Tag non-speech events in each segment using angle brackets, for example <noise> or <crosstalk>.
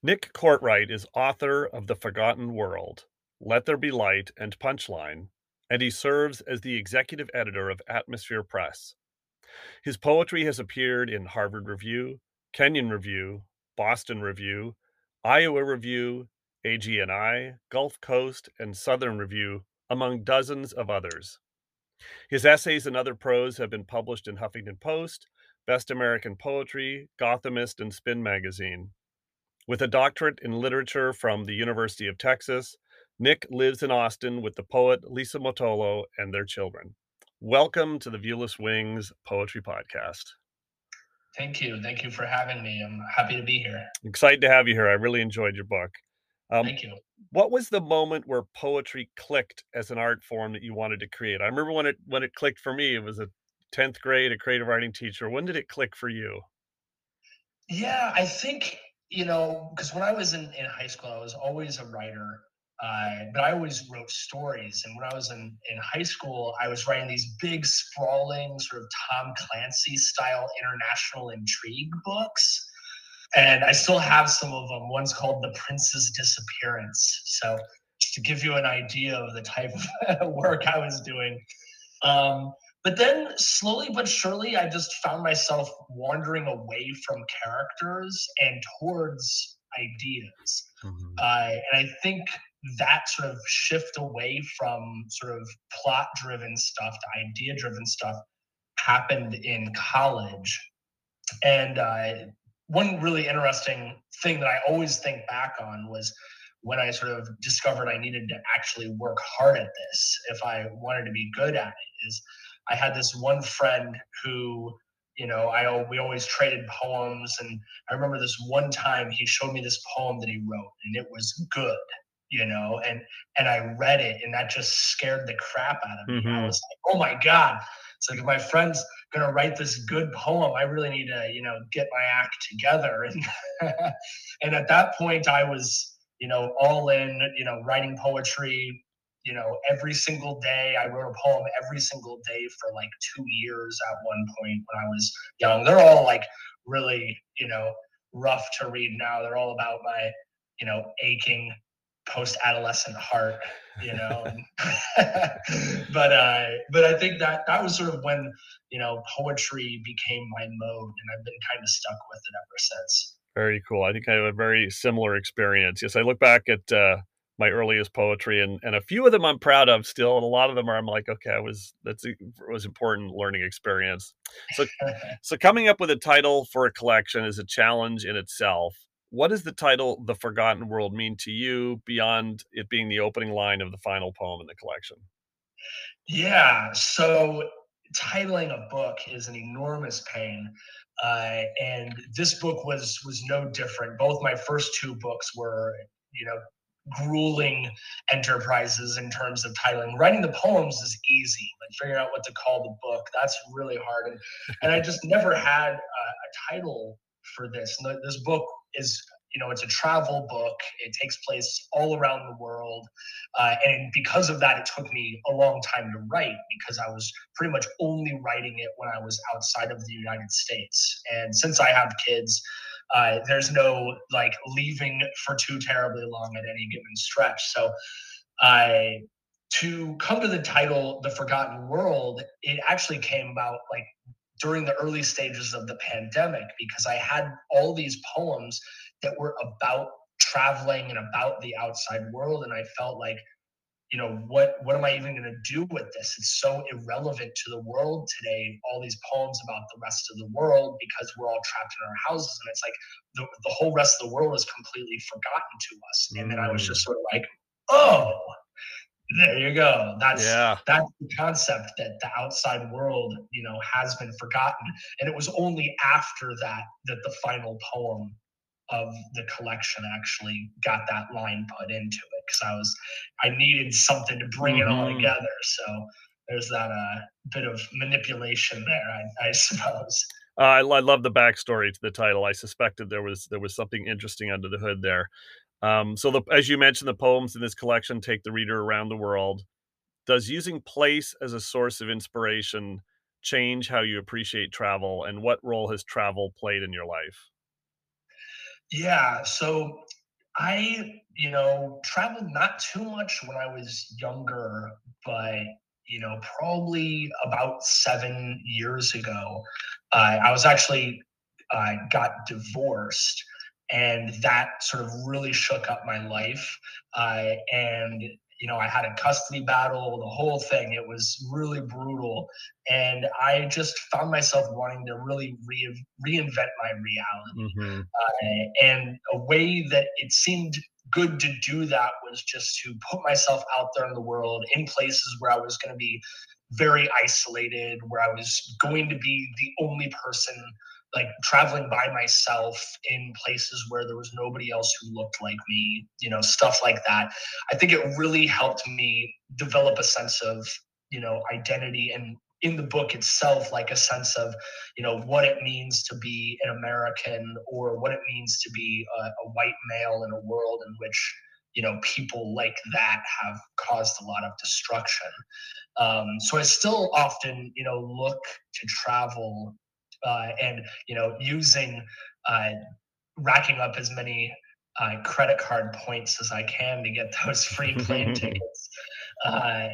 Nick Courtright is author of The Forgotten World, Let There Be Light, and Punchline, and he serves as the executive editor of Atmosphere Press. His poetry has appeared in Harvard Review, Kenyon Review, Boston Review, Iowa Review, AGNI, Gulf Coast, and Southern Review, among dozens of others. His essays and other prose have been published in Huffington Post, Best American Poetry, Gothamist, and Spin Magazine. With a doctorate in literature from the University of Texas, Nick lives in Austin with the poet Lisa Mottolo and their children. Welcome to the Viewless Wings Poetry Podcast. Thank you. Thank you for having me. I'm happy to be here. Excited to have you here. I really enjoyed your book. Um, Thank you. What was the moment where poetry clicked as an art form that you wanted to create? I remember when it when it clicked for me. It was a tenth grade, a creative writing teacher. When did it click for you? Yeah, I think you know, because when I was in, in high school, I was always a writer, uh, but I always wrote stories. And when I was in, in high school, I was writing these big, sprawling, sort of Tom Clancy style international intrigue books. And I still have some of them. One's called The Prince's Disappearance. So, just to give you an idea of the type of <laughs> work I was doing. Um, but then slowly but surely, I just found myself wandering away from characters and towards ideas. Mm-hmm. Uh, and I think that sort of shift away from sort of plot driven stuff to idea driven stuff happened in college. And uh, one really interesting thing that I always think back on was when I sort of discovered I needed to actually work hard at this if I wanted to be good at it is I had this one friend who, you know, I we always traded poems, and I remember this one time he showed me this poem that he wrote, and it was good, you know, and and I read it, and that just scared the crap out of me. Mm-hmm. I was like, oh my god. It's like if my friend's gonna write this good poem, I really need to, you know, get my act together. <laughs> And and at that point, I was, you know, all in, you know, writing poetry, you know, every single day. I wrote a poem every single day for like two years at one point when I was young. They're all like really, you know, rough to read now. They're all about my, you know, aching post-adolescent heart, you know. <laughs> <laughs> but uh, but I think that that was sort of when you know poetry became my mode, and I've been kind of stuck with it ever since. Very cool. I think I have a very similar experience. Yes, I look back at uh, my earliest poetry and and a few of them I'm proud of still and a lot of them are I'm like okay I was that's a, was important learning experience. So <laughs> so coming up with a title for a collection is a challenge in itself. What does the title the forgotten world mean to you beyond it being the opening line of the final poem in the collection? Yeah so titling a book is an enormous pain uh, and this book was was no different. Both my first two books were you know grueling enterprises in terms of titling. Writing the poems is easy, like figuring out what to call the book. That's really hard, and and I just never had a, a title for this. And this book is you know it's a travel book it takes place all around the world uh, and because of that it took me a long time to write because i was pretty much only writing it when i was outside of the united states and since i have kids uh, there's no like leaving for too terribly long at any given stretch. So, I to come to the title, The Forgotten World, it actually came about like during the early stages of the pandemic because I had all these poems that were about traveling and about the outside world. And I felt like you know what what am i even going to do with this it's so irrelevant to the world today all these poems about the rest of the world because we're all trapped in our houses and it's like the, the whole rest of the world is completely forgotten to us and then i was just mm. sort of like oh there you go that's yeah. that's the concept that the outside world you know has been forgotten and it was only after that that the final poem of the collection actually got that line put into it because I was I needed something to bring mm-hmm. it all mm-hmm. together. So there's that uh, bit of manipulation there, I, I <laughs> suppose. Uh, I, I, love the backstory to the title. I suspected there was there was something interesting under the hood there. Um, so, the, as you mentioned, the poems in this collection take the reader around the world. Does using place as a source of inspiration change how you appreciate travel, and what role has travel played in your life? Yeah, so I, you know, traveled not too much when I was younger, but you know, probably about seven years ago, uh, I was actually uh, got divorced, and that sort of really shook up my life. Uh, and you know, I had a custody battle, the whole thing. It was really brutal. And I just found myself wanting to really re- reinvent my reality. Mm-hmm. Uh, and a way that it seemed good to do that was just to put myself out there in the world in places where I was going to be very isolated, where I was going to be the only person like traveling by myself in places where there was nobody else who looked like me, you know, stuff like that. I think it really helped me develop a sense of, you know, identity and in the book itself, like a sense of, you know, what it means to be an American or what it means to be a, a white male in a world in which, you know, people like that have caused a lot of destruction. Um, so I still often, you know, look to travel uh, and you know using uh, racking up as many uh, credit card points as I can to get <laughs> those free plane <laughs> tickets. Uh,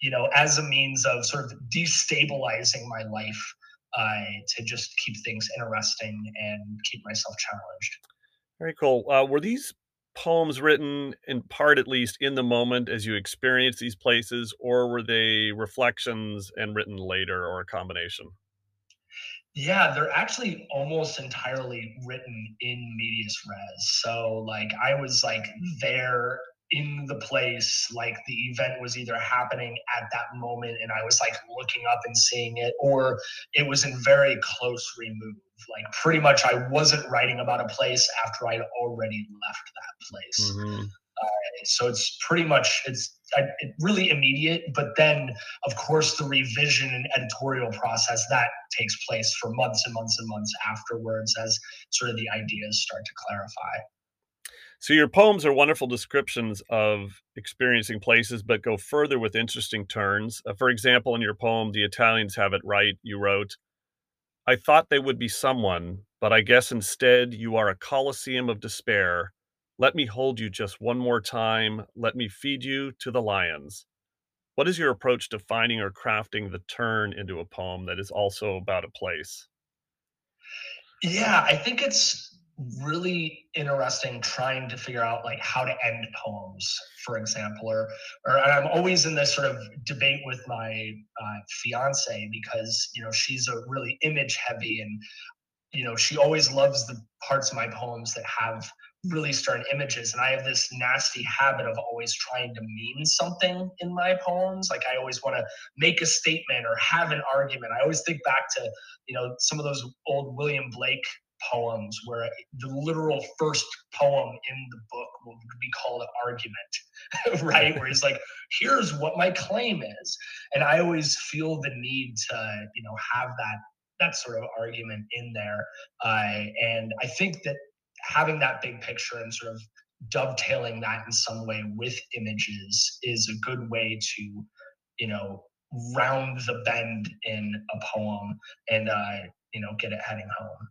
you know, as a means of sort of destabilizing my life uh, to just keep things interesting and keep myself challenged. Very cool. Uh, were these poems written in part, at least, in the moment as you experienced these places, or were they reflections and written later, or a combination? Yeah, they're actually almost entirely written in medias res. So like I was like there in the place, like the event was either happening at that moment and I was like looking up and seeing it, or it was in very close remove. Like pretty much I wasn't writing about a place after I'd already left that place. Mm-hmm. Uh, so it's pretty much it's really immediate. But then, of course, the revision and editorial process that takes place for months and months and months afterwards as sort of the ideas start to clarify. So your poems are wonderful descriptions of experiencing places, but go further with interesting turns. Uh, for example, in your poem, "The Italians Have It Right," you wrote, "I thought they would be someone, but I guess instead you are a coliseum of despair let me hold you just one more time. Let me feed you to the lions. What is your approach to finding or crafting the turn into a poem that is also about a place? Yeah, I think it's really interesting trying to figure out like how to end poems for example or or i'm always in this sort of debate with my uh, fiance because you know she's a really image heavy and you know she always loves the parts of my poems that have really stern images and i have this nasty habit of always trying to mean something in my poems. Like i always want to make a statement or have an argument. I always think back to you know some of those old william blake poems where the literal first poem in the book will be called an argument <laughs> right? Where he's like here's what my claim is. And i always feel the need to you know have that that sort of argument in there uh, and i think that having that big picture and sort of dovetailing that in some way with images is a good way to you know round the bend in a poem and uh you know get it heading home.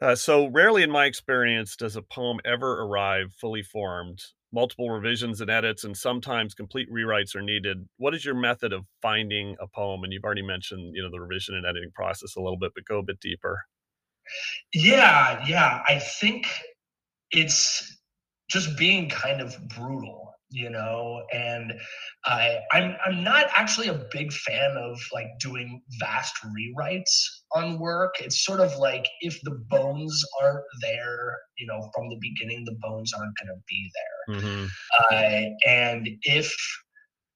Uh, so rarely in my experience does a poem ever arrive fully formed multiple revisions and edits and sometimes complete rewrites are needed. What is your method of finding a poem? And you've already mentioned you know the revision and editing process a little bit but go a bit deeper. Yeah, yeah. I think it's just being kind of brutal, you know, and I I'm I'm not actually a big fan of like doing vast rewrites on work. It's sort of like if the bones aren't there, you know, from the beginning, the bones aren't going to be there. Mm-hmm. Uh, and if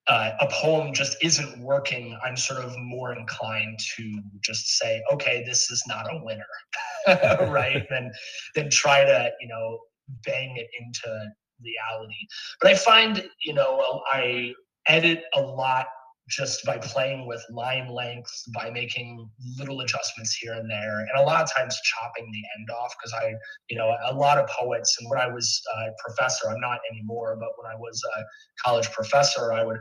uh, a poem just isn't working, I'm sort of more inclined to just say, okay, this is not a winner, <laughs> right? <laughs> than then try to you know bang it into reality. But I find you know I edit a lot just by playing with line lengths, by making little adjustments here and there, and a lot of times chopping the end off because I, you know, a lot of poets. And when I was a professor, I'm not anymore, but when I was a college professor, I would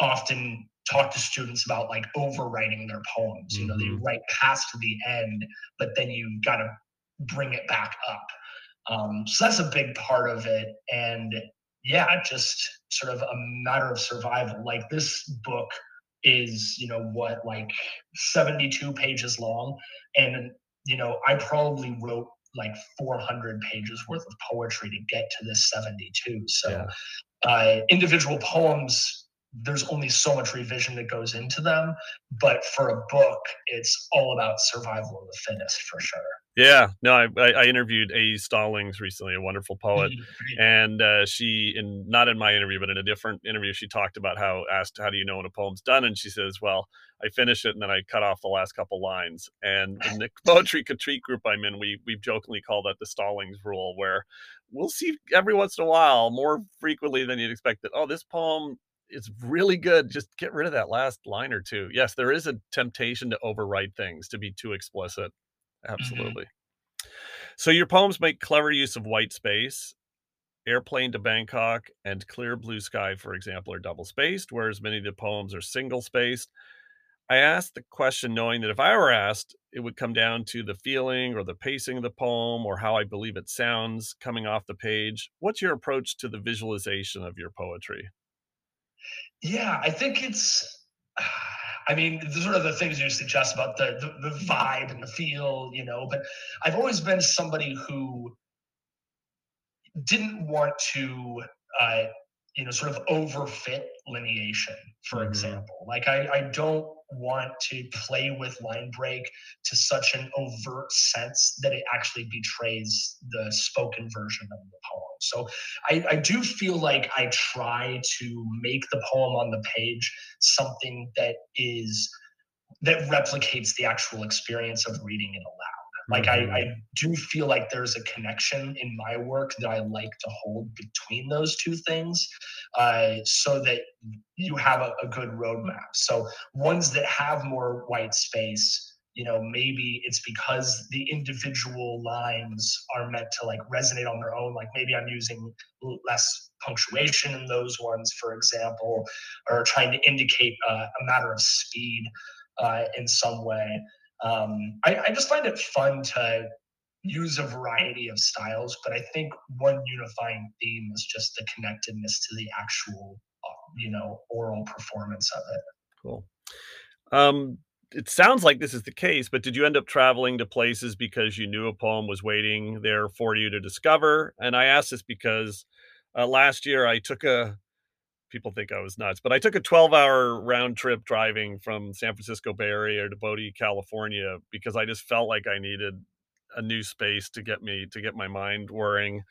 often talk to students about like overwriting their poems. Mm-hmm. You know, they mm-hmm. write past the end, but then you got to bring it back up. Um, so that's a big part of it. And yeah, just sort of a matter of survival. Like this book is, you know, what, like 72 pages long. And, you know, I probably wrote like 400 pages worth of poetry to get to this 72. So yeah. uh, individual poems there's only so much revision that goes into them. But for a book, it's all about survival of the fittest for sure. Yeah, no, I, I interviewed A. Stallings recently, a wonderful poet, mm-hmm. and uh, she, in not in my interview, but in a different interview, she talked about how asked, "How do you know when a poem's done?" And she says, "Well, I finish it and then I cut off the last couple lines." And in the <laughs> poetry critique group I'm in, we we jokingly call that the Stallings rule, where we'll see every once in a while, more frequently than you'd expect, that oh, this poem it's really good. Just get rid of that last line or two. Yes, there is a temptation to overwrite things, to be too explicit. Mm-hmm. Absolutely. Mm-hmm. So your poems make clever use of white space. Airplane to Bangkok and Clear Blue Sky, for example, are double spaced, whereas many of the poems are single spaced. I asked the question knowing that if I were asked, it would come down to the feeling or the pacing of the poem or how I believe it sounds coming off the page. What's your approach to the visualization of your poetry? Yeah, I think it's. <sighs> I mean, sort of the things you suggest about the, the, the vibe and the feel, you know. But I've always been somebody who didn't want to, uh, you know, sort of overfit lineation, for mm-hmm. example. Like I, I don't want to play with line break to such an overt sense that it actually betrays the spoken version of the poem. So I, I do feel like I try to make the poem on the page something that is that replicates the actual experience of reading it aloud. Like mm-hmm. I, I do feel like there's a connection in my work that I like to hold between those two things, uh, so that you have a, a good roadmap. So ones that have more white space you know maybe it's because the individual lines are meant to like resonate on their own like maybe i'm using less punctuation in those ones for example or trying to indicate uh, a matter of speed uh, in some way um, I, I just find it fun to use a variety of styles, but I think one unifying theme is just the connectedness to the actual, uh, you know, oral performance of it. Cool. Um, it sounds like this is the case, but did you end up traveling to places because you knew a poem was waiting there for you to discover? And I ask this because uh, last year I took a people think I was nuts. But I took a 12 hour round trip driving from San Francisco Bay Area to Bodie, California, because I just felt like I needed a new space to get me to get my mind whirring.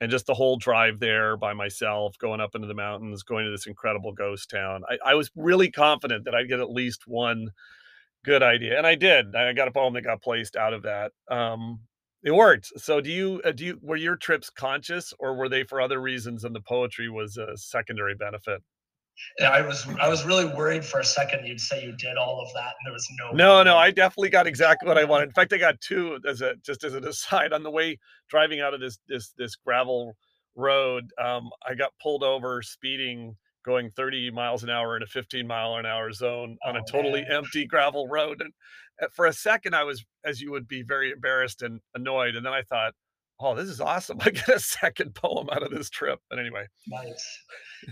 And just the whole drive there by myself, going up into the mountains, going to this incredible ghost town. I, I was really confident that I'd get at least one good idea. And I did. I got a poem that got placed out of that. Um, it worked. So do you uh, do you were your trips conscious or were they for other reasons and the poetry was a secondary benefit? Yeah, I was I was really worried for a second you'd say you did all of that and there was no No, no, I definitely got exactly what I wanted. In fact, I got two as a just as an aside on the way driving out of this this this gravel road. Um, I got pulled over speeding going 30 miles an hour in a 15 mile an hour zone on oh, a totally man. empty gravel road and eh, for a second, I was, as you would be, very embarrassed and annoyed. And then I thought, oh, this is awesome. <laughs> I get a second poem out of this trip. But anyway. Nice.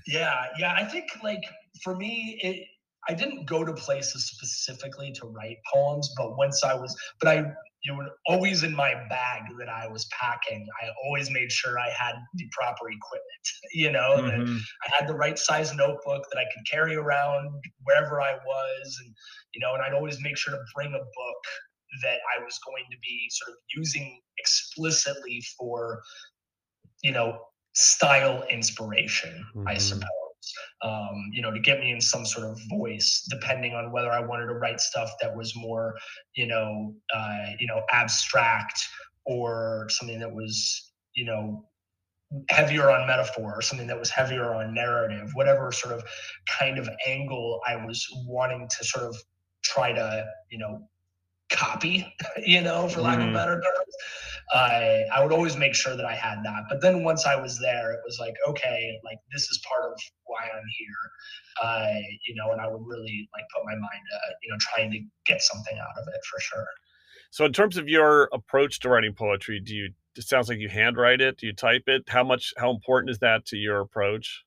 Yeah. Yeah. I think, like, for me, it, I didn't go to places specifically to write poems, but once I was, but I, you know, always in my bag that I was packing, I always made sure I had the proper equipment, <laughs> you know, mm-hmm. I had the right size notebook that I could carry around wherever I was. And, you know, and I'd always make sure to bring a book that I was going to be sort of using explicitly for, you know, style inspiration, mm-hmm. I suppose. Um, you know, to get me in some sort of voice, depending on whether I wanted to write stuff that was more, you know, uh, you know, abstract or something that was, you know, heavier on metaphor or something that was heavier on narrative, whatever sort of kind of angle I was wanting to sort of try to, you know, copy, <laughs> you know, for lack mm-hmm. of a mm-hmm. better term. I I would always make sure that I had that. But then once I was there, it was like, okay, like this is part of why I'm here, uh, you know, and I would really like put my mind, uh, you know, trying to get something out of it for sure. So, in terms of your approach to writing poetry, do you? It sounds like you handwrite it. Do you type it? How much? How important is that to your approach?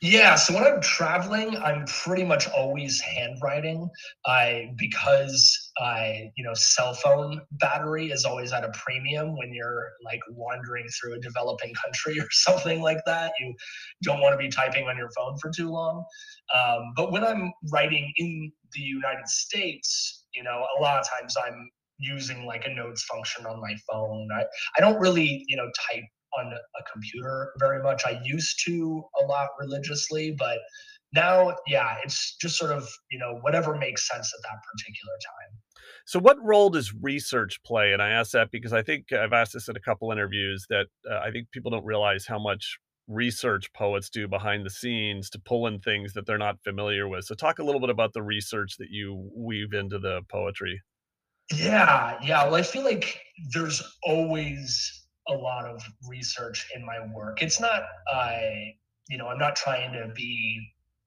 Yeah, so when I'm traveling, I'm pretty much always handwriting. I because I, you know, cell phone battery is always at a premium when you're like wandering through a developing country or <laughs> something like that. You don't want to be typing on your phone for too long. Um, but when I'm writing in the United States, you know, a lot of times I'm using like a notes function on my phone. I, I don't really, you know, type on a computer very much. I used to a lot religiously, but now, yeah, it's just sort of, you know, whatever makes sense at that particular time. So, what role does research play? And I ask that because I think I've asked this in a couple interviews that uh, I think people don't realize how much research poets do behind the scenes to pull in things that they're not familiar with. So, talk a little bit about the research that you weave into the poetry. Yeah, yeah. Well, I feel like there's always a lot of research in my work. It's not, uh, you know, I'm not trying to be,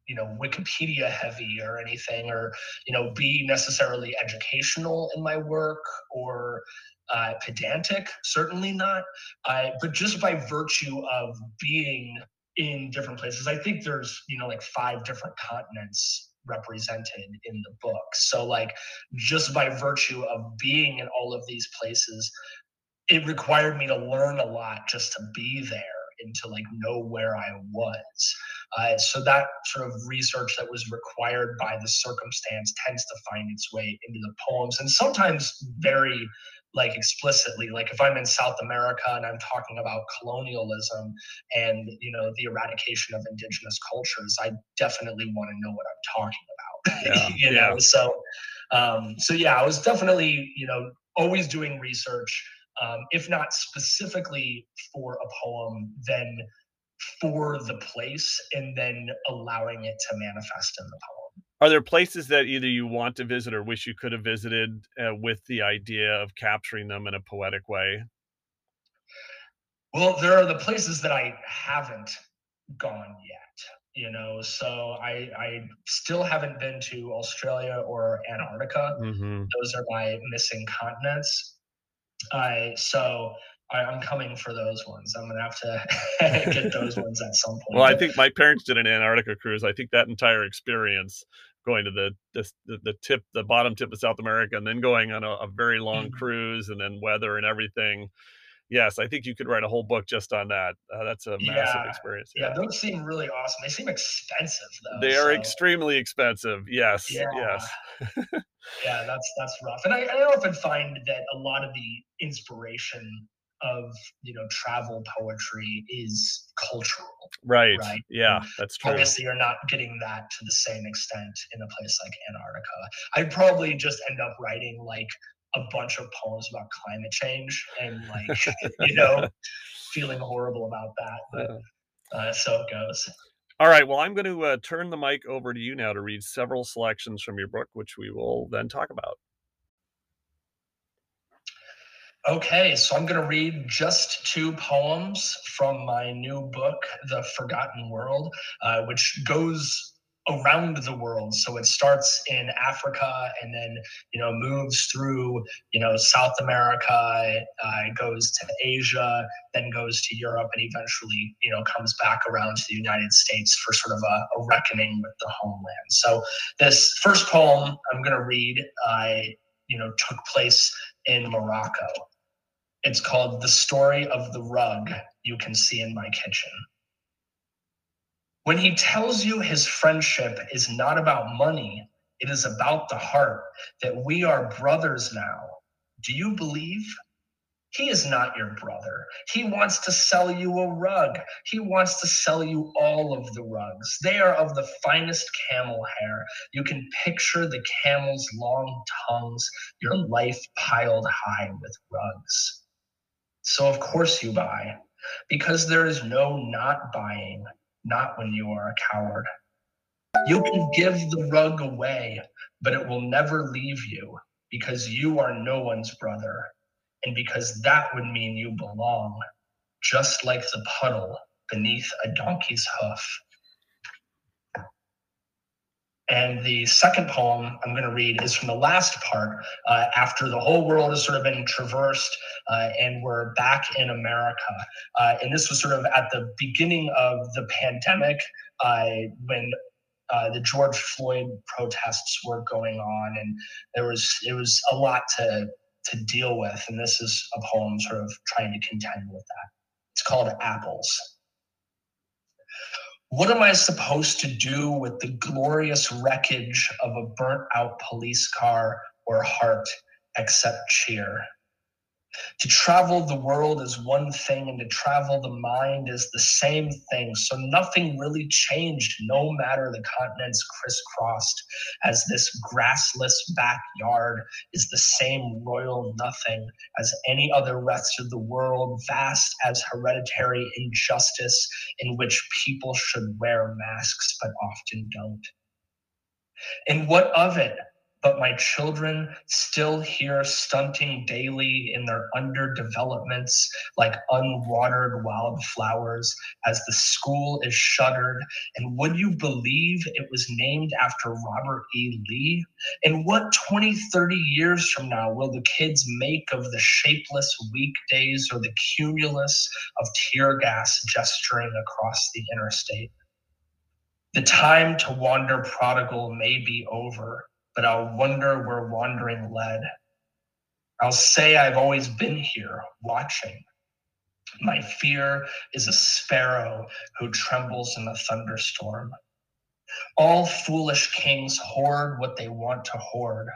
you know, Wikipedia heavy or anything, or you know, be necessarily educational in my work or uh, pedantic. Certainly not. Uh, but just by virtue of being in different places, I think there's, you know, like five different continents represented in the book. So, like, just by virtue of being in all of these places, it required me to learn a lot just to be there and to like know where I was. Uh, so that sort of research that was required by the circumstance tends to find its way into the poems, and sometimes very like explicitly. Like if I'm in South America and I'm talking about colonialism and you know the eradication of indigenous cultures, I definitely want to know what I'm talking about. <laughs> Yeah, you know, yeah. so um, so yeah, I was definitely you know always doing research um, if not specifically for a poem, then for the place and then allowing it to manifest in the poem. Are there places that either you want to visit or wish you could have visited uh, with the idea of capturing them in a poetic way? Well, there are the places that I haven't gone yet you know so i i still haven't been to australia or antarctica mm-hmm. those are my missing continents I so I, am coming for those ones. I'm gonna have to <laughs> get those ones at some point. Well, I think my parents did an Antarctica cruise. I think that entire experience going to the the, the tip, the bottom tip of South America, and then going on a, a very long mm-hmm. cruise, and then weather and everything. Yes, I think you could write a whole book just on that. Uh, that's a massive yeah, experience. Yeah. yeah. those seem really awesome. They seem expensive though. They are so. extremely expensive. Yes, yeah. yes. yeah, that's that's rough. And I, I often find that a lot of the inspiration of you know travel poetry is cultural right right yeah and that's true obviously you're not getting that to the same extent in a place like antarctica i'd probably just end up writing like a bunch of poems about climate change and like <laughs> <laughs> you know feeling horrible about that but uh, so it goes. All right well i'm going to uh, turn the mic over to you now to read several selections from your book which we will then talk about. Okay so i'm going to read just two poems from my new book the forgotten world uh, which goes around the world. So it starts in Africa and then, you know, moves through, you know, South America, uh, goes to Asia, then goes to Europe, and eventually, you know, comes back around to the United States for sort of a, a reckoning with the homeland. So this first poem I'm going to read, I, you know, took place in Morocco. It's called The Story of the Rug You Can See in My Kitchen. When he tells you his friendship is not about money, it is about the heart, that we are brothers now, do you believe? He is not your brother. He wants to sell you a rug. He wants to sell you all of the rugs. They are of the finest camel hair. You can picture the camel's long tongues, your life piled high with rugs. So, of course, you buy, because there is no not buying, not when you are a coward. You can give the rug away, but it will never leave you because you are no one's brother and because that would mean you belong, just like the puddle beneath a donkey's hoof. And the second poem I'm going to read is from the last part, uh, after the whole world has sort of been traversed uh, and we're back in America. Uh, and this was sort of at the beginning of the pandemic uh, when uh, the George Floyd protests were going on, and there was it was a lot to to deal with. And this is a poem sort of trying to contend with that. It's called Apples. What am I supposed to do with the glorious wreckage of a burnt out police car or heart except cheer? To travel the world is one thing, and to travel the mind is the same thing. So nothing really changed, no matter the continents crisscrossed, as this grassless backyard is the same royal nothing as any other rest of the world, vast as hereditary injustice in which people should wear masks but often don't. And what of it? But my children still here stunting daily in their underdevelopments like unwatered wildflowers as the school is shuttered. And would you believe it was named after Robert E. Lee? And what 20, 30 years from now will the kids make of the shapeless weekdays or the cumulus of tear gas gesturing across the interstate? The time to wander prodigal may be over but I'll wonder where wandering led. I'll say I've always been here, watching. My fear is a sparrow who trembles in a thunderstorm. All foolish kings hoard what they want to hoard.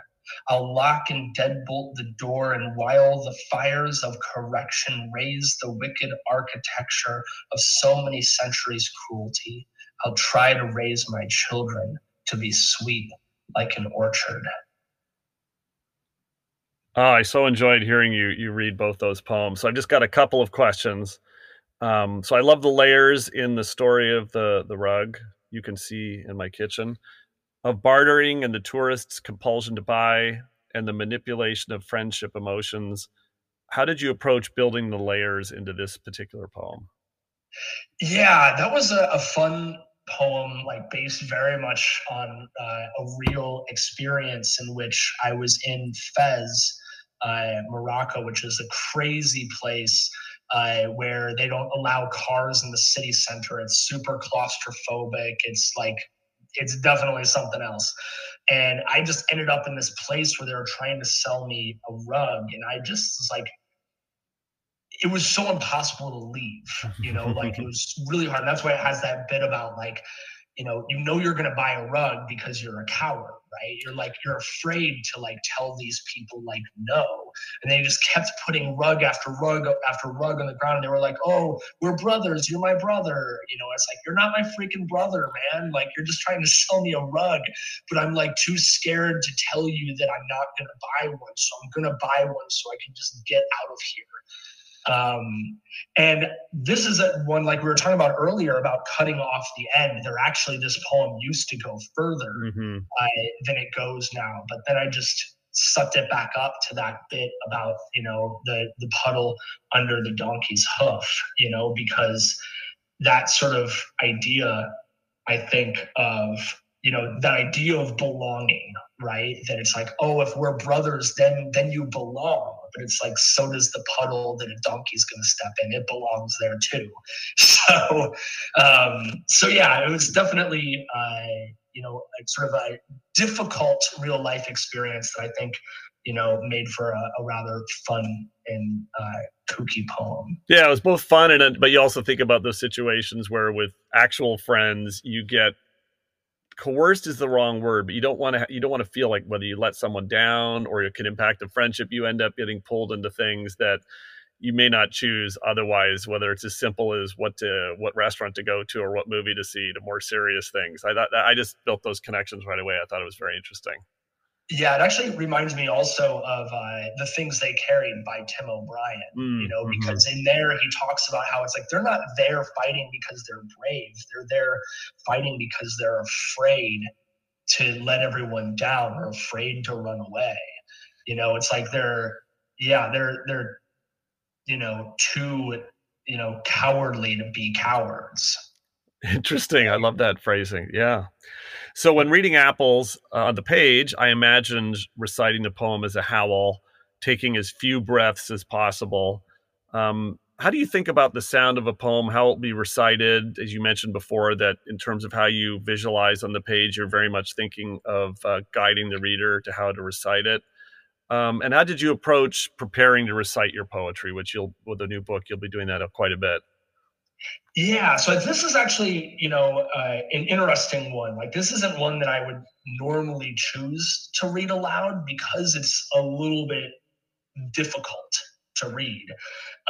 I'll lock and deadbolt the door, and while the fires of correction raise the wicked architecture of so many centuries' cruelty, I'll try to raise my children to be sweet like an orchard. Oh, I so enjoyed hearing you you read both those poems. So I've just got a couple of questions. Um, so I love the layers in the story of the the rug you can see in my kitchen of bartering and the tourists' compulsion to buy and the manipulation of friendship emotions. How did you approach building the layers into this particular poem? Yeah, that was a, a fun poem like based very much on uh, a real experience in which I was in Fez, uh, Morocco, which is a crazy place uh, where they don't allow cars in the city center. It's super claustrophobic. It's like it's definitely something else. And I just ended up in this place where they were trying to sell me a rug, and I just was like, it was so impossible to leave, <laughs> you know, like it was really hard. And that's why it has that bit about like, you know, you know you're gonna buy a rug because you're a coward, right? You're like you're afraid to like tell these people like no. And they just kept putting rug after rug after rug on the ground. And they were like, Oh, we're brothers, you're my brother. You know, it's like you're not my freaking brother, man. Like you're just trying to sell me a rug, but I'm like too scared to tell you that I'm not gonna buy one. So I'm gonna buy one so I can just get out of here um, and this is a, one like we were talking about earlier about cutting off the end. There actually this poem used to go further mm-hmm. uh, than it goes now, but then I just sucked it back up to that bit about you know the the puddle under the donkey's hoof, you know, because that sort of idea, I think of you know that idea of belonging, right? That it's like, oh, if we're brothers, then then you belong but it's like so does the puddle that a donkey's going to step in. It belongs there too. <laughs> So, um, so yeah, it was definitely uh, you know sort of a difficult real life experience that I think you know made for a, a rather fun and uh, kooky poem. Yeah, it was both fun and but you also think about those situations where with actual friends you get coerced is the wrong word, but you don't want to you don't want to feel like whether you let someone down or it can impact a friendship, you end up getting pulled into things that you may not choose otherwise, whether it's as simple as what to what restaurant to go to or what movie to see to more serious things. I thought I just built those connections right away. I thought it was very interesting. Yeah, it actually reminds me also of uh, the things they carried by Tim O'Brien. Mm, you know, mm-hmm. because in there he talks about how it's like they're not there fighting because they're brave; they're there fighting because they're afraid to let everyone down or afraid to run away. You know, it's like they're yeah they're they're you know too you know cowardly to be cowards. Interesting. I love that phrasing. Yeah. So when reading apples uh, on the page, I imagined reciting the poem as a howl, taking as few breaths as possible. Um, how do you think about the sound of a poem, how it will be recited? As you mentioned before, that in terms of how you visualize on the page, you're very much thinking of uh, guiding the reader to how to recite it. Um, and how did you approach preparing to recite your poetry, which you'll, with the new book, you'll be doing that quite a bit? Yeah, so this is actually, you know, uh, an interesting one. Like this isn't one that I would normally choose to read aloud because it's a little bit difficult to read.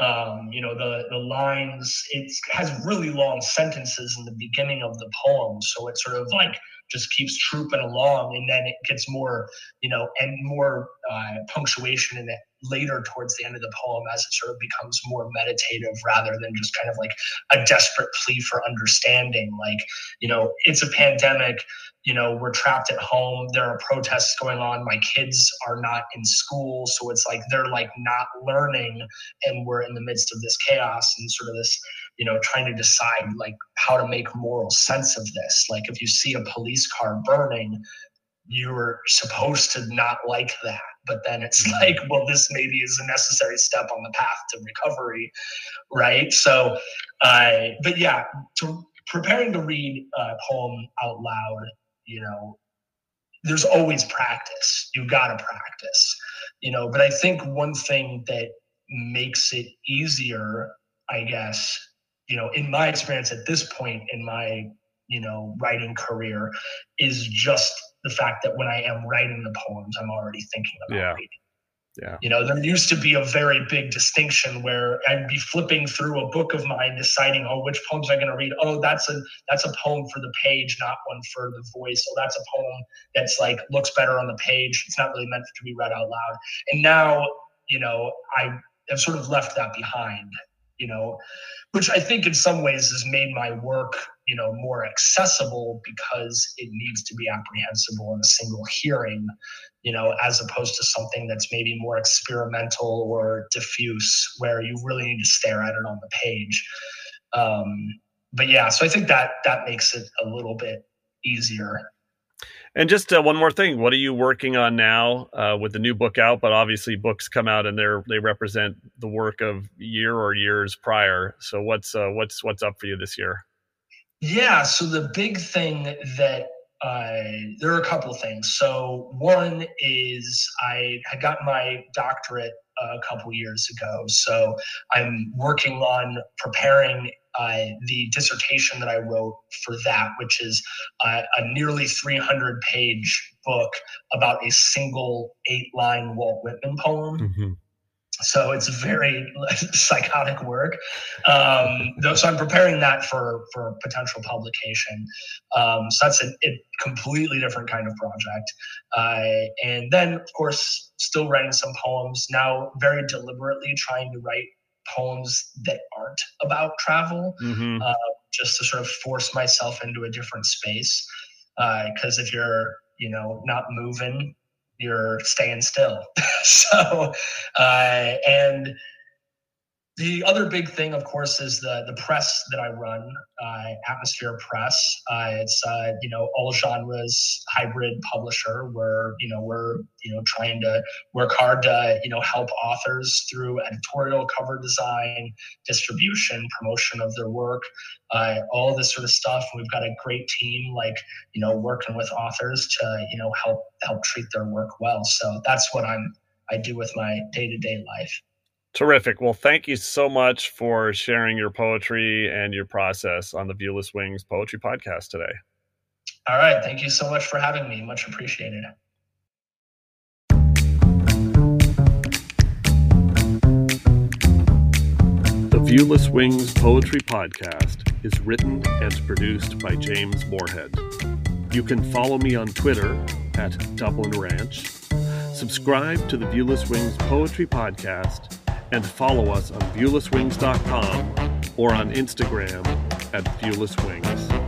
Um, you know, the the lines it has really long sentences in the beginning of the poem, so it sort of like just keeps trooping along, and then it gets more, you know, and more uh, punctuation in it later towards the end of the poem as it sort of becomes more meditative rather than just kind of like a desperate plea for understanding. Like, you know, it's a pandemic you know we're trapped at home there are protests going on my kids are not in school so it's like they're like not learning and we're in the midst of this chaos and sort of this you know trying to decide like how to make moral sense of this. Like if you see a police car burning you're supposed to not like that. But then it's mm-hmm. like well this maybe is a necessary step on the path to recovery right? So uh but yeah to preparing to read a poem out loud you know there's always practice. You've got to practice you know? But i think one thing that makes it easier i guess you know in my experience at this point in my you know writing career is just the fact that when i am writing the poems i'm already thinking about yeah. reading yeah. You know, there used to be a very big distinction where I'd be flipping through a book of mine, deciding, oh, which poems I'm going to read. Oh, that's a that's a poem for the page, not one for the voice. Oh, that's a poem that's like looks better on the page. It's not really meant to be read out loud. And now, you know, I have sort of left that behind. You know, which I think in some ways has made my work, you know, more accessible because it needs to be apprehensible in a single hearing you know, as opposed to something that's maybe more experimental or diffuse, where you really need to stare at it on the page. Um, but yeah, so I think that that makes it a little bit easier. And just uh, one more thing, what are you working on now uh, with the new book out? But obviously, books come out and they're they represent the work of year or years prior. So what's uh, what's what's up for you this year? Yeah, so the big thing that there are a couple of things. So one is I had gotten my doctorate a couple years ago. So I'm working on preparing uh, the dissertation that I wrote for that, which is uh, a nearly 300 page book about a single eight line Walt Whitman poem. Mm-hmm. So it's very <laughs> psychotic work. Um, so I'm preparing that for for potential publication. Um, so that's a, a, completely different kind of project. Uh, and then, of course, still writing some poems. Now, very deliberately trying to write poems that aren't about travel, mm-hmm. uh, just to sort of force myself into a different space. Because uh, if you're you know not moving you're staying still. <laughs> so, uh, and the other big thing, of course, is the the press that I run, uh, Atmosphere Press. Uh, it's uh, you know all genres hybrid publisher. Where you know we're you know trying to work hard to you know help authors through editorial, cover design, distribution, promotion of their work, uh, all this sort of stuff. We've got a great team, like you know working with authors to you know help help treat their work well. So that's what I'm I do with my day to day life. Terrific. Well, thank you so much for sharing your poetry and your process on the Viewless Wings Poetry Podcast today. All right. Thank you so much for having me. Much appreciated. The Viewless Wings Poetry Podcast is written and produced by James Morehead. You can follow me on Twitter at Dublin Ranch. Subscribe to the Viewless Wings Poetry Podcast and follow us on viewlesswings.com or on Instagram at BeulahsWings.